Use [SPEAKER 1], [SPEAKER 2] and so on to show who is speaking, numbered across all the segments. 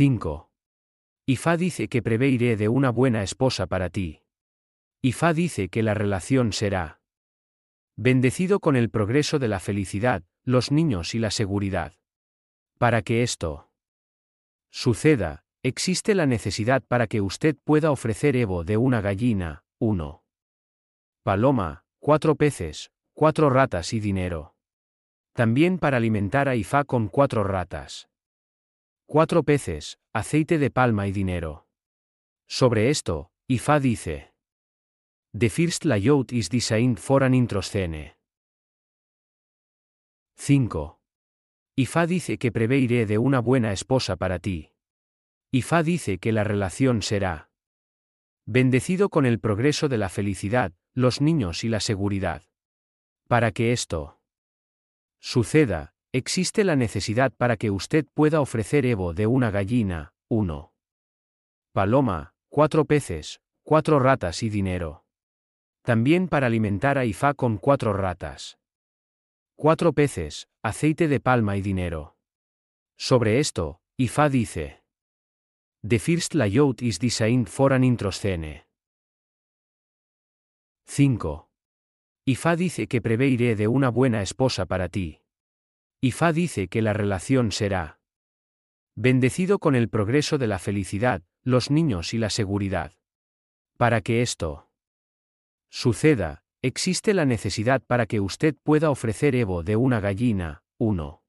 [SPEAKER 1] 5. Ifá dice que preveiré de una buena esposa para ti. Ifá dice que la relación será bendecido con el progreso de la felicidad, los niños y la seguridad. Para que esto suceda, existe la necesidad para que usted pueda ofrecer Evo de una gallina, uno. Paloma, cuatro peces, cuatro ratas y dinero. También para alimentar a Ifá con cuatro ratas. Cuatro peces, aceite de palma y dinero. Sobre esto, Ifá dice. The first layout is designed for an introscene. 5. Ifá dice que preveiré de una buena esposa para ti. Ifá dice que la relación será bendecido con el progreso de la felicidad, los niños y la seguridad. Para que esto suceda, existe la necesidad para que usted pueda ofrecer Evo de una gallina, uno. Paloma, cuatro peces, cuatro ratas y dinero. También para alimentar a Ifá con cuatro ratas. Cuatro peces, aceite de palma y dinero. Sobre esto, Ifá dice. The first layout is designed for an introscene. 5. Ifá dice que preveiré de una buena esposa para ti. Ifá dice que la relación será bendecido con el progreso de la felicidad, los niños y la seguridad. Para que esto suceda, existe la necesidad para que usted pueda ofrecer Evo de una gallina, uno.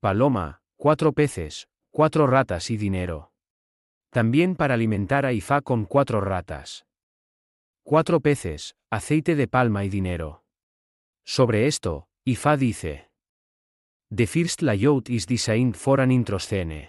[SPEAKER 1] Paloma, cuatro peces, cuatro ratas y dinero. También para alimentar a Ifá con cuatro ratas. Cuatro peces, aceite de palma y dinero. Sobre esto, Ifá dice. The first layout is designed for an introscene.